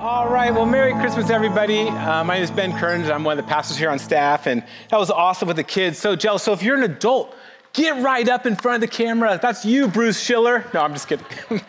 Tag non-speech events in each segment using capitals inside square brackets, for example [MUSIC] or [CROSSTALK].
All right, well, Merry Christmas, everybody. Uh, my name is Ben Kearns. I'm one of the pastors here on staff, and that was awesome with the kids. So jealous. So if you're an adult, get right up in front of the camera. That's you, Bruce Schiller. No, I'm just kidding. [LAUGHS]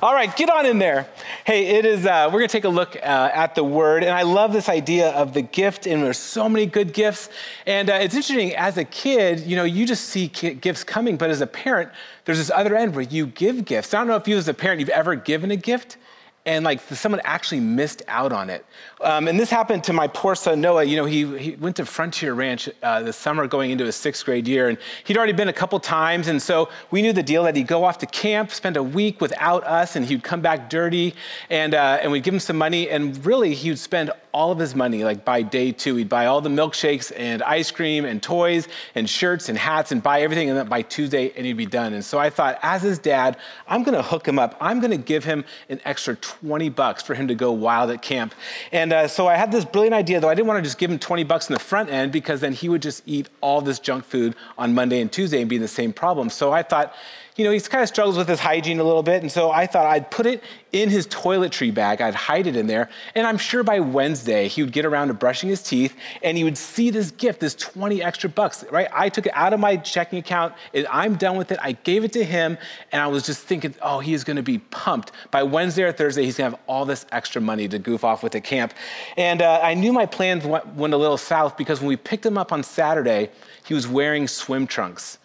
All right, get on in there. Hey, it is. Uh, we're gonna take a look uh, at the word, and I love this idea of the gift. And there's so many good gifts, and uh, it's interesting. As a kid, you know, you just see gifts coming, but as a parent, there's this other end where you give gifts. I don't know if you, as a parent, you've ever given a gift and like someone actually missed out on it. Um, and this happened to my poor son Noah. You know, he, he went to Frontier Ranch uh, this summer going into his sixth grade year, and he'd already been a couple times. And so we knew the deal that he'd go off to camp, spend a week without us, and he'd come back dirty, and, uh, and we'd give him some money. And really, he would spend all of his money, like by day two. He'd buy all the milkshakes and ice cream and toys and shirts and hats and buy everything. And then by Tuesday, and he'd be done. And so I thought, as his dad, I'm going to hook him up. I'm going to give him an extra 20 bucks for him to go wild at camp. And uh, so I had this brilliant idea, though I didn't want to just give him 20 bucks in the front end because then he would just eat all this junk food on Monday and Tuesday and be in the same problem. So I thought, you know, he kind of struggles with his hygiene a little bit. And so I thought I'd put it in his toiletry bag. I'd hide it in there. And I'm sure by Wednesday, he would get around to brushing his teeth and he would see this gift, this 20 extra bucks, right? I took it out of my checking account and I'm done with it. I gave it to him and I was just thinking, oh, he is going to be pumped. By Wednesday or Thursday, he's going to have all this extra money to goof off with at camp. And uh, I knew my plans went, went a little south because when we picked him up on Saturday, he was wearing swim trunks.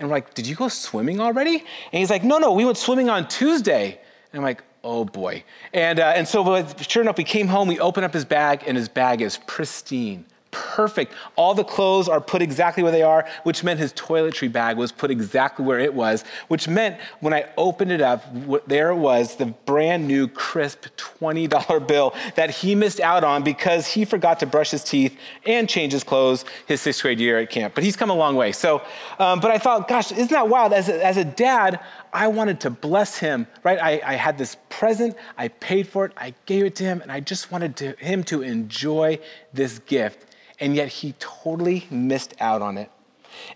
And we're like, Did you go swimming already? And he's like, No, no, we went swimming on Tuesday. And I'm like, Oh boy. And, uh, and so, sure enough, we came home, we opened up his bag, and his bag is pristine perfect. All the clothes are put exactly where they are, which meant his toiletry bag was put exactly where it was, which meant when I opened it up, there was, the brand new crisp $20 bill that he missed out on because he forgot to brush his teeth and change his clothes his sixth grade year at camp. But he's come a long way. So, um, but I thought, gosh, isn't that wild? As a, as a dad, I wanted to bless him, right? I, I, had this present, I paid for it, I gave it to him, and I just wanted to, him to enjoy this gift and yet he totally missed out on it.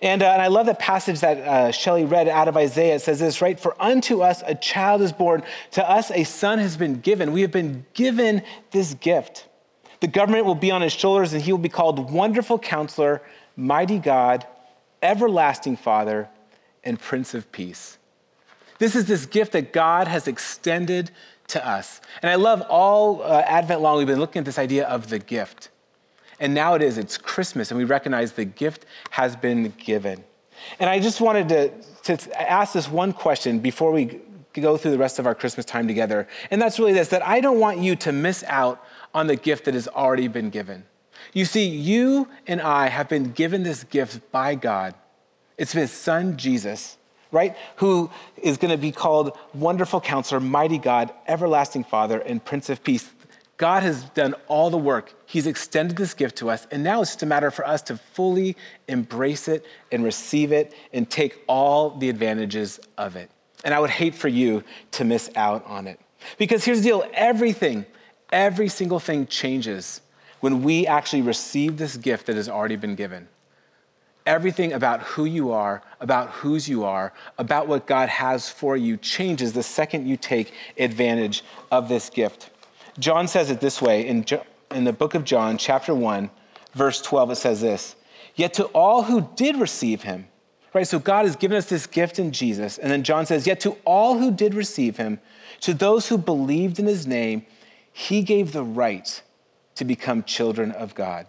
And, uh, and I love the passage that uh, Shelley read out of Isaiah. It says this, right? For unto us a child is born, to us a son has been given. We have been given this gift. The government will be on his shoulders, and he will be called Wonderful Counselor, Mighty God, Everlasting Father, and Prince of Peace. This is this gift that God has extended to us. And I love all uh, Advent long, we've been looking at this idea of the gift. And now it is, it's Christmas, and we recognize the gift has been given. And I just wanted to, to ask this one question before we go through the rest of our Christmas time together. And that's really this that I don't want you to miss out on the gift that has already been given. You see, you and I have been given this gift by God. It's his son, Jesus, right? Who is going to be called Wonderful Counselor, Mighty God, Everlasting Father, and Prince of Peace. God has done all the work. He's extended this gift to us, and now it's just a matter for us to fully embrace it and receive it and take all the advantages of it. And I would hate for you to miss out on it. Because here's the deal everything, every single thing changes when we actually receive this gift that has already been given. Everything about who you are, about whose you are, about what God has for you changes the second you take advantage of this gift. John says it this way in, in the book of John, chapter 1, verse 12, it says this Yet to all who did receive him, right? So God has given us this gift in Jesus. And then John says, Yet to all who did receive him, to those who believed in his name, he gave the right to become children of God.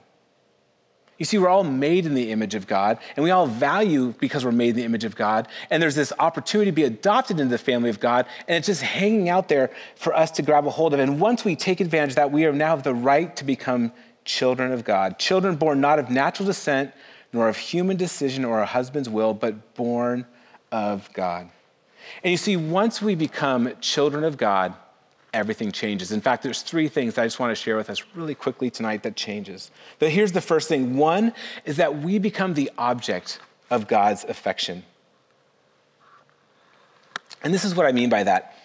You see, we're all made in the image of God, and we all value because we're made in the image of God. And there's this opportunity to be adopted into the family of God, and it's just hanging out there for us to grab a hold of. And once we take advantage of that, we are now have the right to become children of God. Children born not of natural descent, nor of human decision or a husband's will, but born of God. And you see, once we become children of God, everything changes. In fact, there's three things I just want to share with us really quickly tonight that changes. But here's the first thing. One is that we become the object of God's affection. And this is what I mean by that.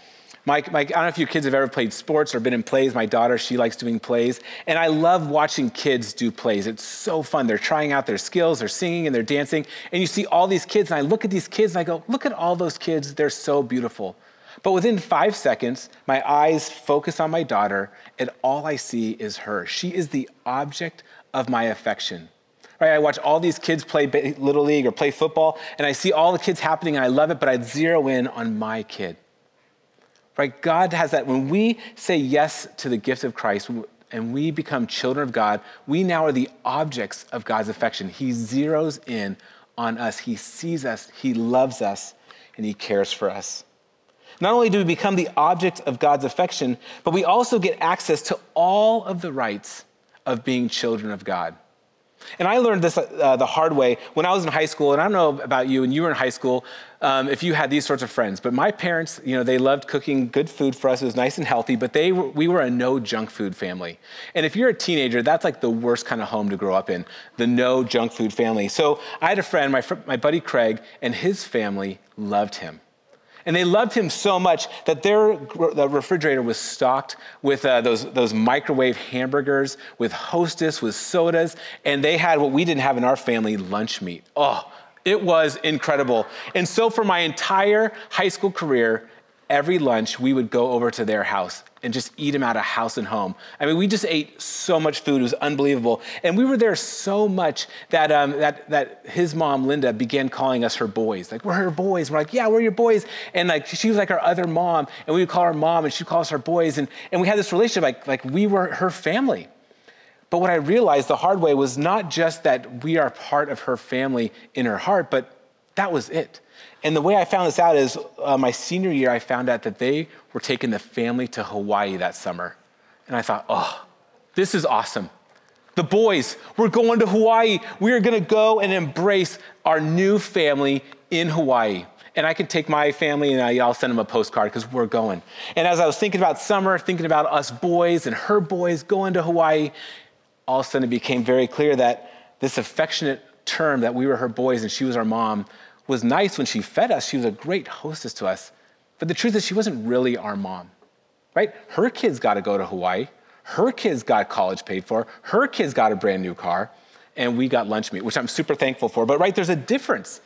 Mike, my, I don't know if your kids have ever played sports or been in plays. My daughter, she likes doing plays. And I love watching kids do plays. It's so fun. They're trying out their skills, they're singing and they're dancing. And you see all these kids, and I look at these kids and I go, look at all those kids. They're so beautiful. But within five seconds, my eyes focus on my daughter, and all I see is her. She is the object of my affection. Right? I watch all these kids play Little League or play football, and I see all the kids happening, and I love it, but I'd zero in on my kid. Right? God has that. When we say yes to the gift of Christ and we become children of God, we now are the objects of God's affection. He zeroes in on us, He sees us, He loves us, and He cares for us. Not only do we become the object of God's affection, but we also get access to all of the rights of being children of God. And I learned this uh, the hard way when I was in high school. And I don't know about you, and you were in high school, um, if you had these sorts of friends. But my parents, you know, they loved cooking good food for us. It was nice and healthy. But they, were, we were a no junk food family. And if you're a teenager, that's like the worst kind of home to grow up in, the no junk food family. So I had a friend, my, my buddy Craig, and his family loved him. And they loved him so much that their the refrigerator was stocked with uh, those, those microwave hamburgers, with hostess, with sodas, and they had what we didn't have in our family lunch meat. Oh, it was incredible. And so for my entire high school career, every lunch we would go over to their house and just eat them out of house and home. I mean, we just ate so much food; it was unbelievable. And we were there so much that um, that that his mom Linda began calling us her boys. Like we're her boys. We're like, yeah, we're your boys. And like she was like our other mom, and we would call her mom, and she'd call us her boys. And and we had this relationship like like we were her family. But what I realized the hard way was not just that we are part of her family in her heart, but that was it. And the way I found this out is uh, my senior year, I found out that they were taking the family to Hawaii that summer. And I thought, oh, this is awesome. The boys, we're going to Hawaii. We are going to go and embrace our new family in Hawaii. And I can take my family and I'll send them a postcard because we're going. And as I was thinking about summer, thinking about us boys and her boys going to Hawaii, all of a sudden it became very clear that this affectionate term that we were her boys and she was our mom was nice when she fed us. She was a great hostess to us. But the truth is, she wasn't really our mom, right? Her kids got to go to Hawaii. Her kids got college paid for. Her kids got a brand new car. And we got lunch meat, which I'm super thankful for. But, right, there's a difference.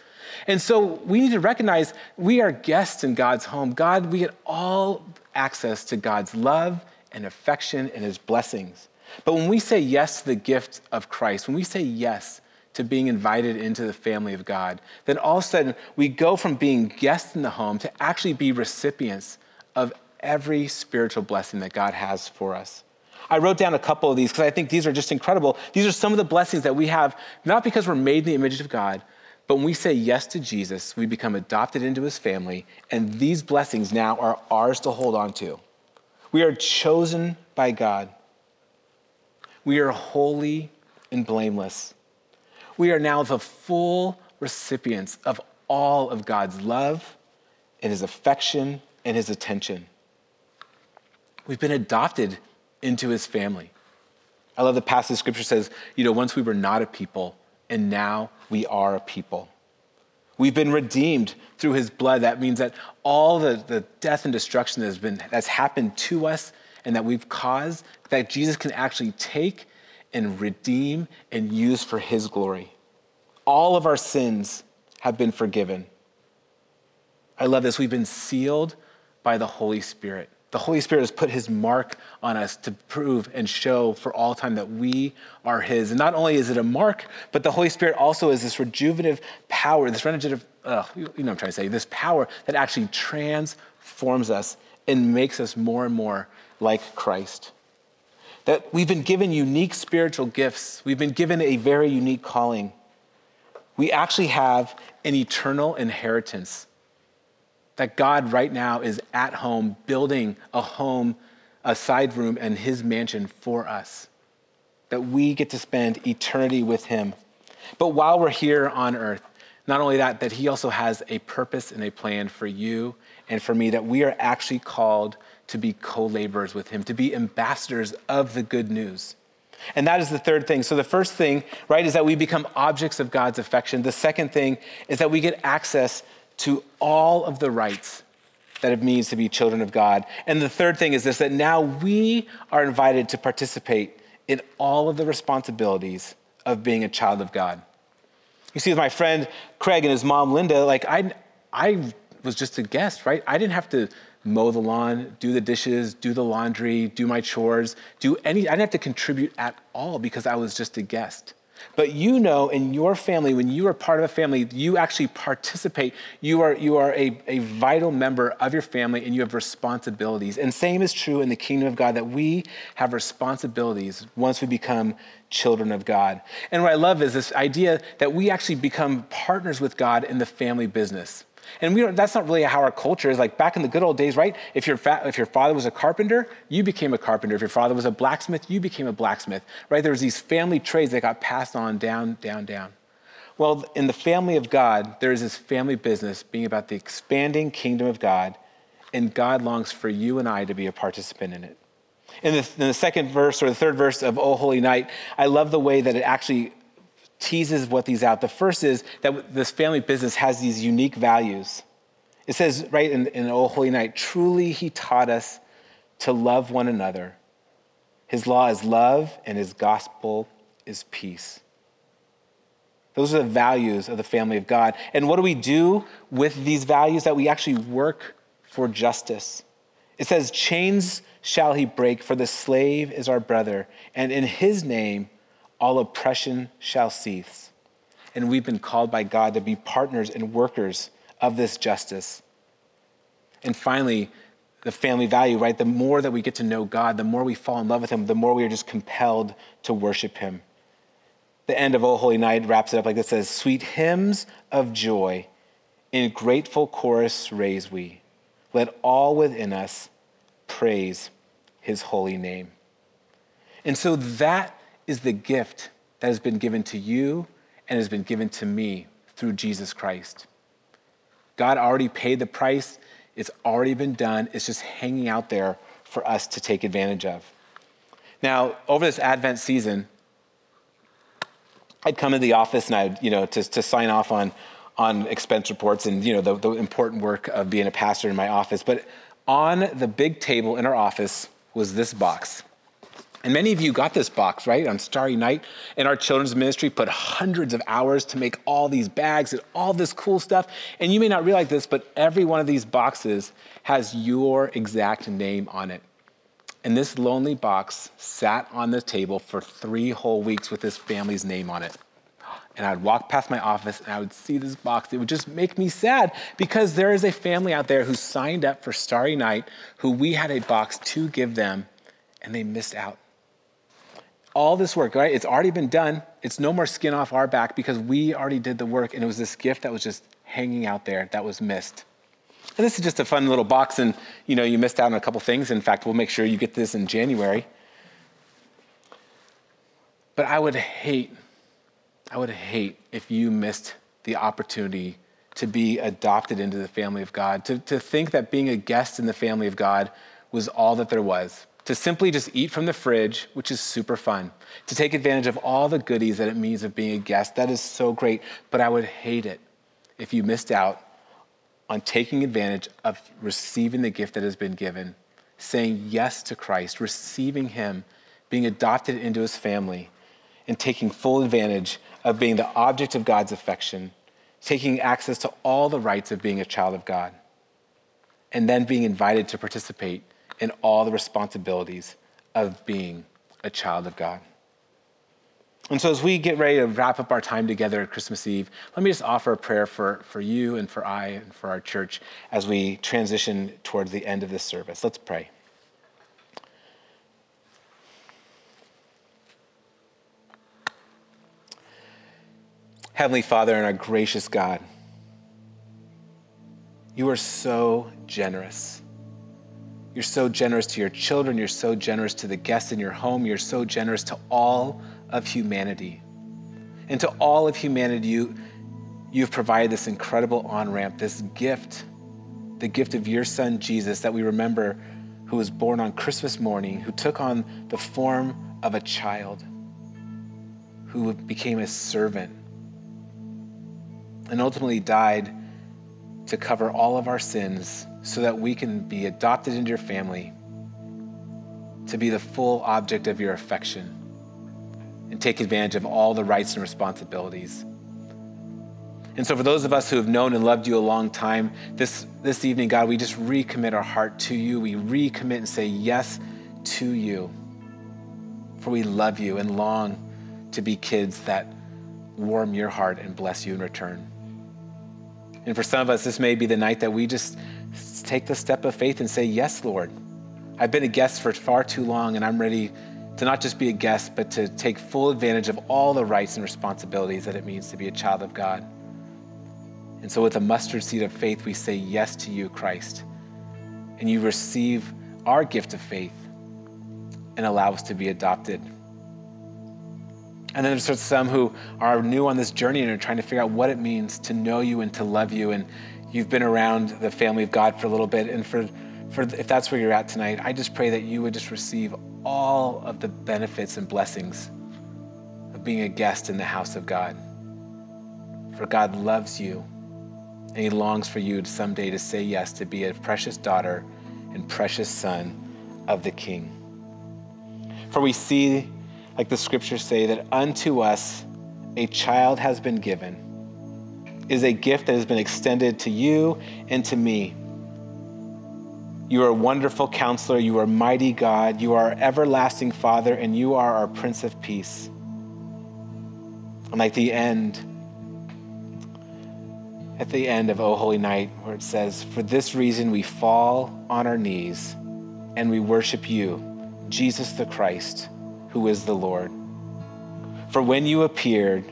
And so we need to recognize we are guests in God's home. God, we get all access to God's love and affection and his blessings. But when we say yes to the gift of Christ, when we say yes to being invited into the family of God, then all of a sudden we go from being guests in the home to actually be recipients of every spiritual blessing that God has for us. I wrote down a couple of these because I think these are just incredible. These are some of the blessings that we have, not because we're made in the image of God, but when we say yes to Jesus, we become adopted into his family, and these blessings now are ours to hold on to. We are chosen by God. We are holy and blameless we are now the full recipients of all of God's love and his affection and his attention. We've been adopted into his family. I love the passage scripture says, you know, once we were not a people, and now we are a people. We've been redeemed through his blood. That means that all the, the death and destruction that has been that's happened to us and that we've caused, that Jesus can actually take and redeem and use for his glory. All of our sins have been forgiven. I love this. We've been sealed by the Holy Spirit. The Holy Spirit has put his mark on us to prove and show for all time that we are his. And not only is it a mark, but the Holy Spirit also is this rejuvenative power, this regenerative, uh, you know what I'm trying to say, this power that actually transforms us and makes us more and more like Christ that we've been given unique spiritual gifts. We've been given a very unique calling. We actually have an eternal inheritance. That God right now is at home building a home, a side room, and his mansion for us. That we get to spend eternity with him. But while we're here on earth, not only that, that he also has a purpose and a plan for you and for me, that we are actually called to be co laborers with him, to be ambassadors of the good news. And that is the third thing. So the first thing, right, is that we become objects of God's affection. The second thing is that we get access to all of the rights that it means to be children of God. And the third thing is this that now we are invited to participate in all of the responsibilities of being a child of God. You see, with my friend Craig and his mom Linda, like I, I was just a guest, right? I didn't have to mow the lawn, do the dishes, do the laundry, do my chores, do any, I didn't have to contribute at all because I was just a guest. But you know, in your family, when you are part of a family, you actually participate. You are, you are a, a vital member of your family and you have responsibilities. And same is true in the kingdom of God that we have responsibilities once we become children of God. And what I love is this idea that we actually become partners with God in the family business. And we don't, that's not really how our culture is. Like back in the good old days, right? If your, fa- if your father was a carpenter, you became a carpenter. If your father was a blacksmith, you became a blacksmith, right? There was these family trades that got passed on down, down, down. Well, in the family of God, there is this family business being about the expanding kingdom of God, and God longs for you and I to be a participant in it. In the, in the second verse or the third verse of O Holy Night, I love the way that it actually teases what these out. The first is that this family business has these unique values. It says right in, in O Holy Night, truly he taught us to love one another. His law is love, and his gospel is peace. Those are the values of the family of God. And what do we do with these values? That we actually work for justice. It says, Chains shall he break, for the slave is our brother, and in his name all oppression shall cease. And we've been called by God to be partners and workers of this justice. And finally, the family value, right? The more that we get to know God, the more we fall in love with Him, the more we are just compelled to worship Him. The end of O Holy Night wraps it up like this says, Sweet hymns of joy, in grateful chorus raise we. Let all within us praise His holy name. And so that is the gift that has been given to you and has been given to me through Jesus Christ. God already paid the price, it's already been done, it's just hanging out there for us to take advantage of. Now, over this Advent season, I'd come in the office and I'd, you know, to, to sign off on, on expense reports and, you know, the, the important work of being a pastor in my office. But on the big table in our office was this box. And many of you got this box, right, on Starry Night. And our children's ministry put hundreds of hours to make all these bags and all this cool stuff. And you may not realize this, but every one of these boxes has your exact name on it. And this lonely box sat on the table for three whole weeks with this family's name on it. And I'd walk past my office and I would see this box. It would just make me sad because there is a family out there who signed up for Starry Night, who we had a box to give them, and they missed out all this work, right? It's already been done. It's no more skin off our back because we already did the work, and it was this gift that was just hanging out there that was missed. And this is just a fun little box, and you know, you missed out on a couple things. In fact, we'll make sure you get this in January. But I would hate, I would hate if you missed the opportunity to be adopted into the family of God, to, to think that being a guest in the family of God was all that there was to simply just eat from the fridge, which is super fun, to take advantage of all the goodies that it means of being a guest. That is so great. But I would hate it if you missed out on taking advantage of receiving the gift that has been given, saying yes to Christ, receiving Him, being adopted into His family, and taking full advantage of being the object of God's affection, taking access to all the rights of being a child of God, and then being invited to participate in all the responsibilities of being a child of God. And so, as we get ready to wrap up our time together at Christmas Eve, let me just offer a prayer for, for you and for I and for our church as we transition towards the end of this service. Let's pray. Heavenly Father and our gracious God, you are so generous. You're so generous to your children. You're so generous to the guests in your home. You're so generous to all of humanity. And to all of humanity, you, you've provided this incredible on ramp, this gift, the gift of your son Jesus that we remember, who was born on Christmas morning, who took on the form of a child, who became a servant, and ultimately died to cover all of our sins so that we can be adopted into your family, to be the full object of your affection, and take advantage of all the rights and responsibilities. And so, for those of us who have known and loved you a long time, this, this evening, God, we just recommit our heart to you. We recommit and say yes to you. For we love you and long to be kids that warm your heart and bless you in return. And for some of us, this may be the night that we just take the step of faith and say, Yes, Lord. I've been a guest for far too long, and I'm ready to not just be a guest, but to take full advantage of all the rights and responsibilities that it means to be a child of God. And so, with a mustard seed of faith, we say yes to you, Christ. And you receive our gift of faith and allow us to be adopted. And then there's some who are new on this journey and are trying to figure out what it means to know you and to love you. And you've been around the family of God for a little bit. And for, for if that's where you're at tonight, I just pray that you would just receive all of the benefits and blessings of being a guest in the house of God. For God loves you and He longs for you someday to say yes to be a precious daughter and precious son of the King. For we see, like the scriptures say, that unto us a child has been given, is a gift that has been extended to you and to me. You are a wonderful counselor. You are mighty God. You are our everlasting Father, and you are our Prince of Peace. And like the end, at the end of O Holy Night, where it says, For this reason we fall on our knees and we worship you, Jesus the Christ, who is the Lord. For when you appeared,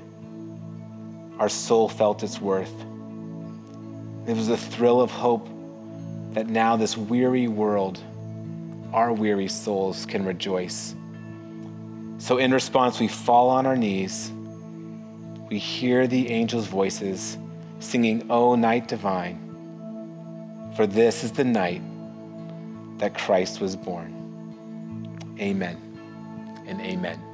our soul felt its worth. It was a thrill of hope that now this weary world, our weary souls can rejoice. So, in response, we fall on our knees. We hear the angels' voices singing, O night divine, for this is the night that Christ was born. Amen and amen.